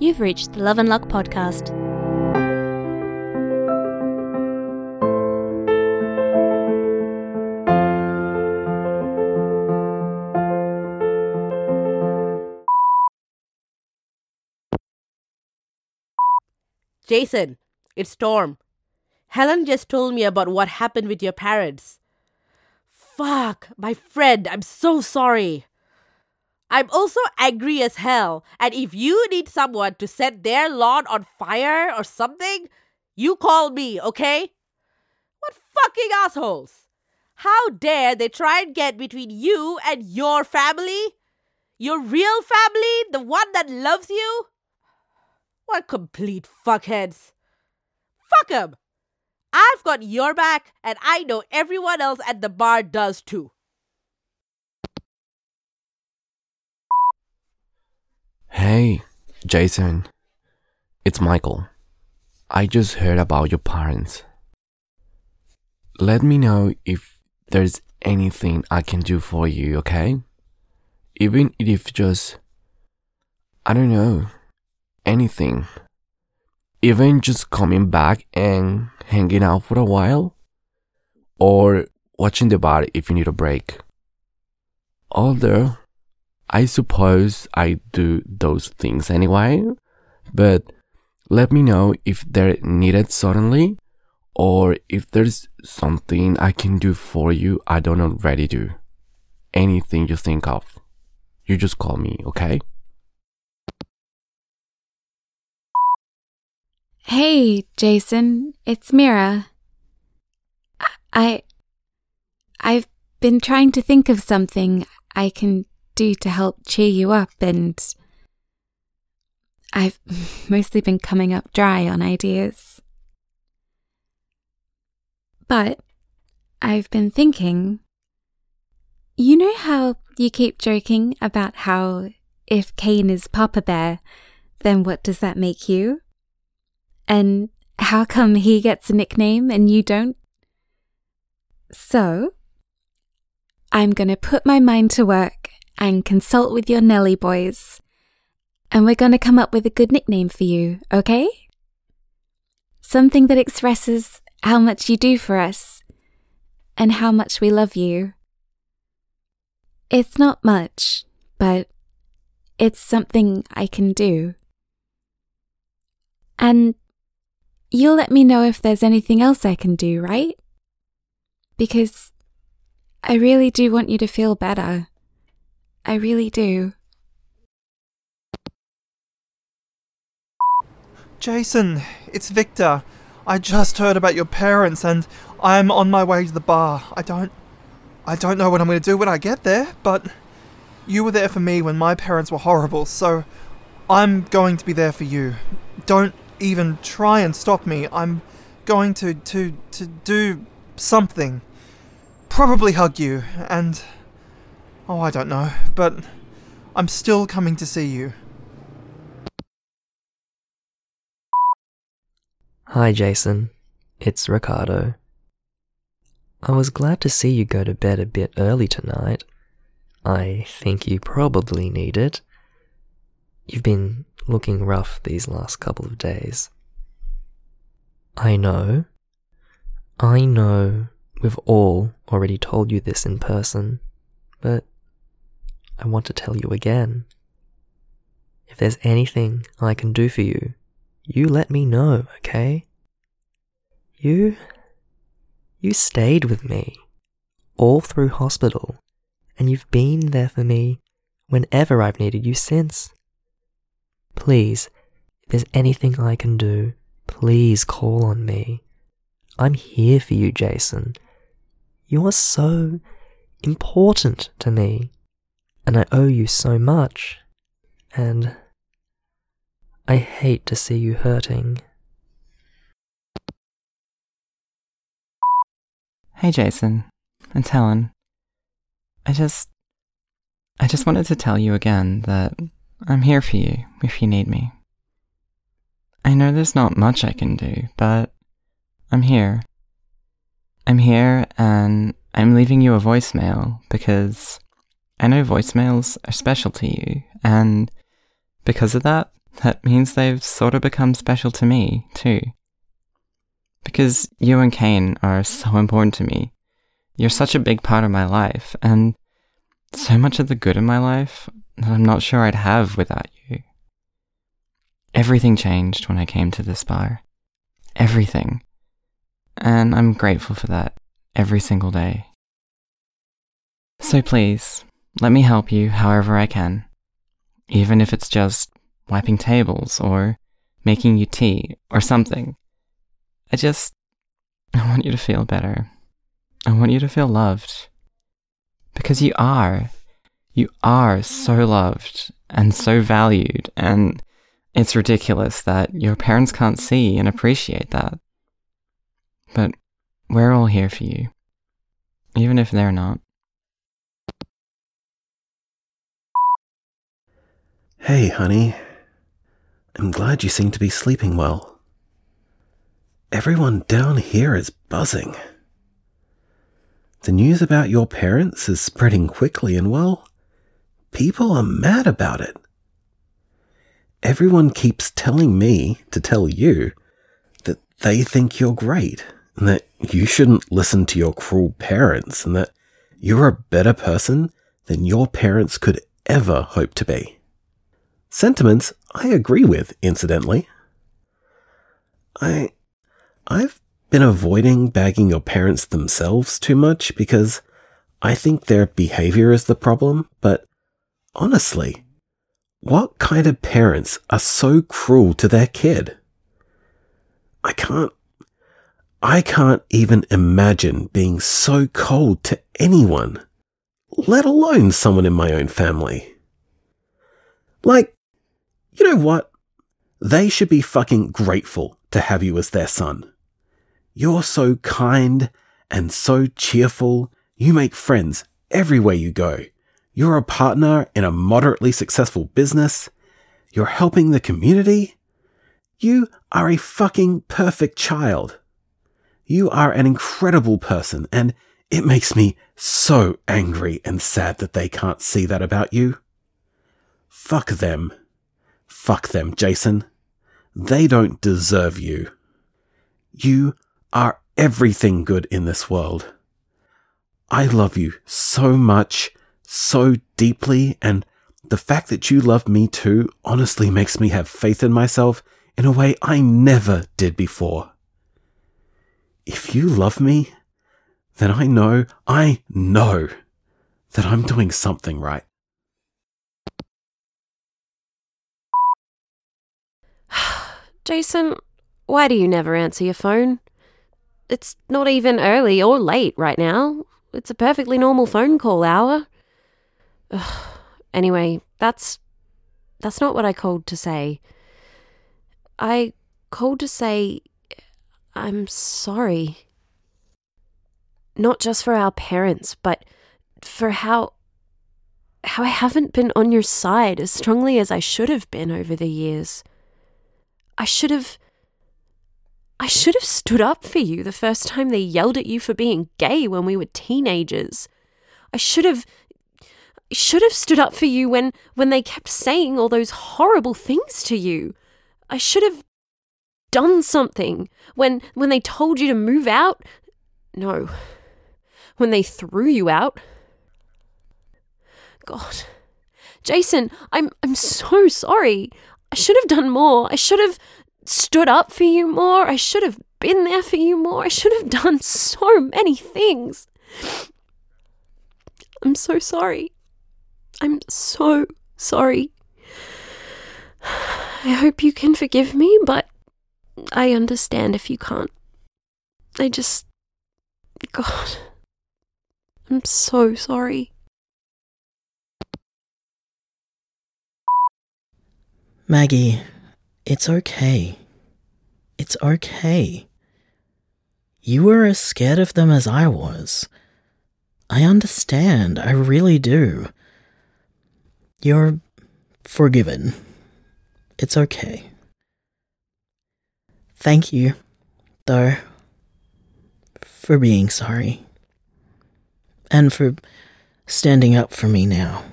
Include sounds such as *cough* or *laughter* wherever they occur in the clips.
You've reached the Love and Luck podcast. Jason, it's Storm. Helen just told me about what happened with your parents. Fuck, my friend, I'm so sorry. I'm also angry as hell, and if you need someone to set their lawn on fire or something, you call me, okay? What fucking assholes! How dare they try and get between you and your family? Your real family? The one that loves you? What complete fuckheads! Fuck 'em! I've got your back, and I know everyone else at the bar does too. Hey, Jason. It's Michael. I just heard about your parents. Let me know if there's anything I can do for you, okay? Even if just, I don't know, anything. Even just coming back and hanging out for a while? Or watching the bar if you need a break? Although, I suppose I do those things anyway, but let me know if they're needed suddenly or if there's something I can do for you I don't already do. Anything you think of. You just call me, okay? Hey, Jason, it's Mira. I. I've been trying to think of something I can do to help cheer you up, and I've *laughs* mostly been coming up dry on ideas. But I've been thinking. You know how you keep joking about how if Kane is Papa Bear, then what does that make you? And how come he gets a nickname and you don't? So, I'm going to put my mind to work and consult with your Nelly boys. And we're going to come up with a good nickname for you, okay? Something that expresses how much you do for us and how much we love you. It's not much, but it's something I can do. And you'll let me know if there's anything else I can do, right? Because I really do want you to feel better. I really do. Jason, it's Victor. I just heard about your parents and I'm on my way to the bar. I don't I don't know what I'm going to do when I get there, but you were there for me when my parents were horrible, so I'm going to be there for you. Don't even try and stop me. I'm going to to to do something. Probably hug you and oh, I don't know, but I'm still coming to see you. Hi, Jason. It's Ricardo. I was glad to see you go to bed a bit early tonight. I think you probably need it. You've been looking rough these last couple of days. I know. I know we've all already told you this in person, but I want to tell you again. If there's anything I can do for you, you let me know, okay? You. You stayed with me all through hospital, and you've been there for me whenever I've needed you since. Please, if there's anything I can do, please call on me. I'm here for you, Jason. You're so important to me, and I owe you so much. And I hate to see you hurting. Hey Jason, it's Helen. I just. I just wanted to tell you again that I'm here for you if you need me. I know there's not much I can do, but I'm here. I'm here and I'm leaving you a voicemail because I know voicemails are special to you, and because of that, that means they've sort of become special to me, too. Because you and Kane are so important to me. You're such a big part of my life, and so much of the good in my life that I'm not sure I'd have without you. Everything changed when I came to this bar. Everything. And I'm grateful for that every single day. So please, let me help you however I can. Even if it's just wiping tables or making you tea or something. I just. I want you to feel better. I want you to feel loved. Because you are. You are so loved and so valued, and it's ridiculous that your parents can't see and appreciate that. But we're all here for you, even if they're not. Hey, honey. I'm glad you seem to be sleeping well. Everyone down here is buzzing. The news about your parents is spreading quickly, and well, people are mad about it. Everyone keeps telling me to tell you that they think you're great, and that you shouldn't listen to your cruel parents, and that you're a better person than your parents could ever hope to be. Sentiments I agree with, incidentally. I. I've been avoiding bagging your parents themselves too much because I think their behavior is the problem, but honestly, what kind of parents are so cruel to their kid? I can't. I can't even imagine being so cold to anyone, let alone someone in my own family. Like, you know what? They should be fucking grateful to have you as their son. You're so kind and so cheerful. You make friends everywhere you go. You're a partner in a moderately successful business. You're helping the community. You are a fucking perfect child. You are an incredible person, and it makes me so angry and sad that they can't see that about you. Fuck them. Fuck them, Jason. They don't deserve you. You are everything good in this world. I love you so much, so deeply, and the fact that you love me too honestly makes me have faith in myself in a way I never did before. If you love me, then I know, I know that I'm doing something right. Jason, why do you never answer your phone? It's not even early or late right now. It's a perfectly normal phone call hour. Ugh. Anyway, that's that's not what I called to say. I called to say I'm sorry. Not just for our parents, but for how how I haven't been on your side as strongly as I should have been over the years. I should have I should have stood up for you the first time they yelled at you for being gay when we were teenagers. I should have should have stood up for you when when they kept saying all those horrible things to you. I should have done something when when they told you to move out. No. When they threw you out. God. Jason, I'm I'm so sorry. I should have done more. I should have stood up for you more. I should have been there for you more. I should have *laughs* done so many things. I'm so sorry. I'm so sorry. I hope you can forgive me, but I understand if you can't. I just. God. I'm so sorry. Maggie, it's okay. It's okay. You were as scared of them as I was. I understand, I really do. You're forgiven. It's okay. Thank you, though, for being sorry. And for standing up for me now.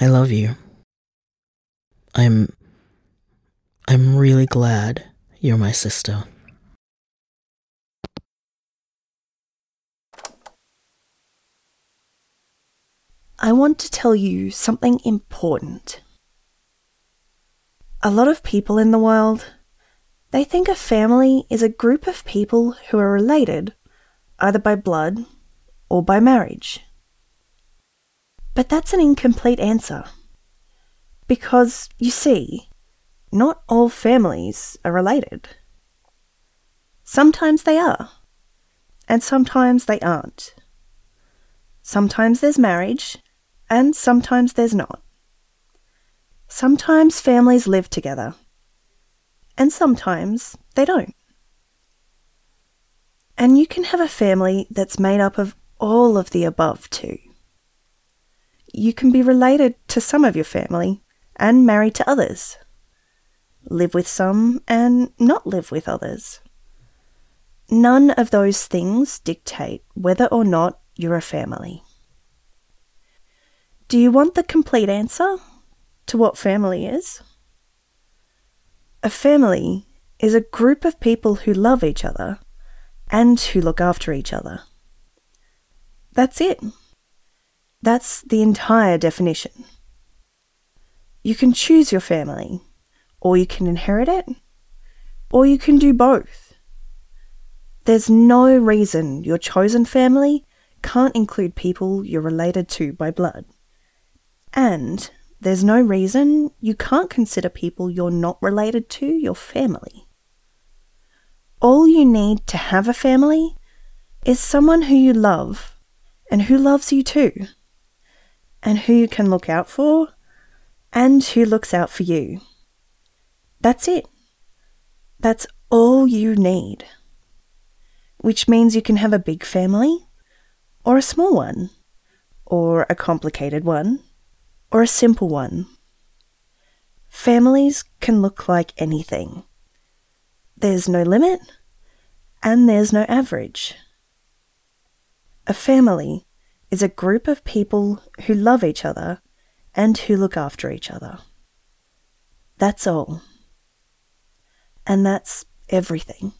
I love you. I'm. I'm really glad you're my sister. I want to tell you something important. A lot of people in the world, they think a family is a group of people who are related either by blood or by marriage. But that's an incomplete answer. Because, you see, not all families are related. Sometimes they are, and sometimes they aren't. Sometimes there's marriage, and sometimes there's not. Sometimes families live together, and sometimes they don't. And you can have a family that's made up of all of the above, too. You can be related to some of your family and married to others, live with some and not live with others. None of those things dictate whether or not you're a family. Do you want the complete answer to what family is? A family is a group of people who love each other and who look after each other. That's it. That's the entire definition. You can choose your family, or you can inherit it, or you can do both. There's no reason your chosen family can't include people you're related to by blood. And there's no reason you can't consider people you're not related to your family. All you need to have a family is someone who you love and who loves you too, and who you can look out for and who looks out for you. That's it. That's all you need. Which means you can have a big family, or a small one, or a complicated one, or a simple one. Families can look like anything. There's no limit, and there's no average. A family is a group of people who love each other and who look after each other. That's all. And that's everything.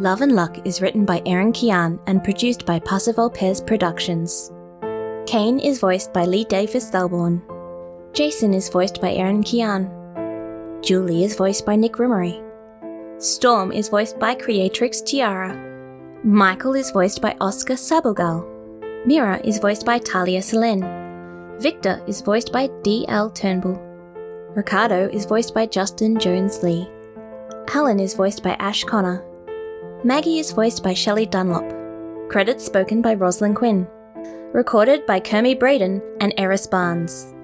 Love and Luck is written by Aaron Kian and produced by Passer Vulpes Productions. Kane is voiced by Lee Davis Thelborn. Jason is voiced by Aaron Kian. Julie is voiced by Nick Rimery. Storm is voiced by Creatrix Tiara. Michael is voiced by Oscar Sabogal. Mira is voiced by Talia Selene. Victor is voiced by D.L. Turnbull. Ricardo is voiced by Justin Jones Lee. Helen is voiced by Ash Connor. Maggie is voiced by Shelley Dunlop. Credits spoken by Rosalind Quinn. Recorded by Kermie Braden and Eris Barnes.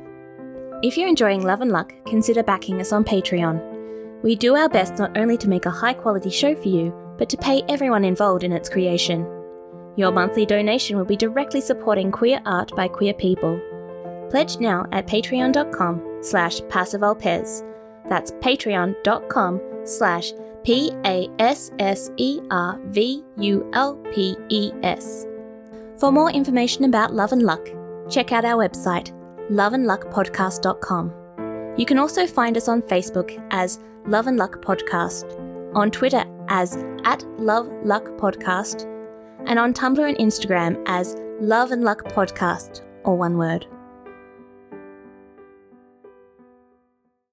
If you're enjoying Love and Luck, consider backing us on Patreon. We do our best not only to make a high quality show for you, but to pay everyone involved in its creation. Your monthly donation will be directly supporting queer art by queer people. Pledge now at patreon.com slash passervulpes. That's patreon.com slash P A S S E R V U L P E S. For more information about Love and Luck, check out our website, loveandluckpodcast.com. You can also find us on Facebook as Love and Luck Podcast, on Twitter as at Love Luck Podcast, and on Tumblr and Instagram as Love and Luck Podcast, or one word.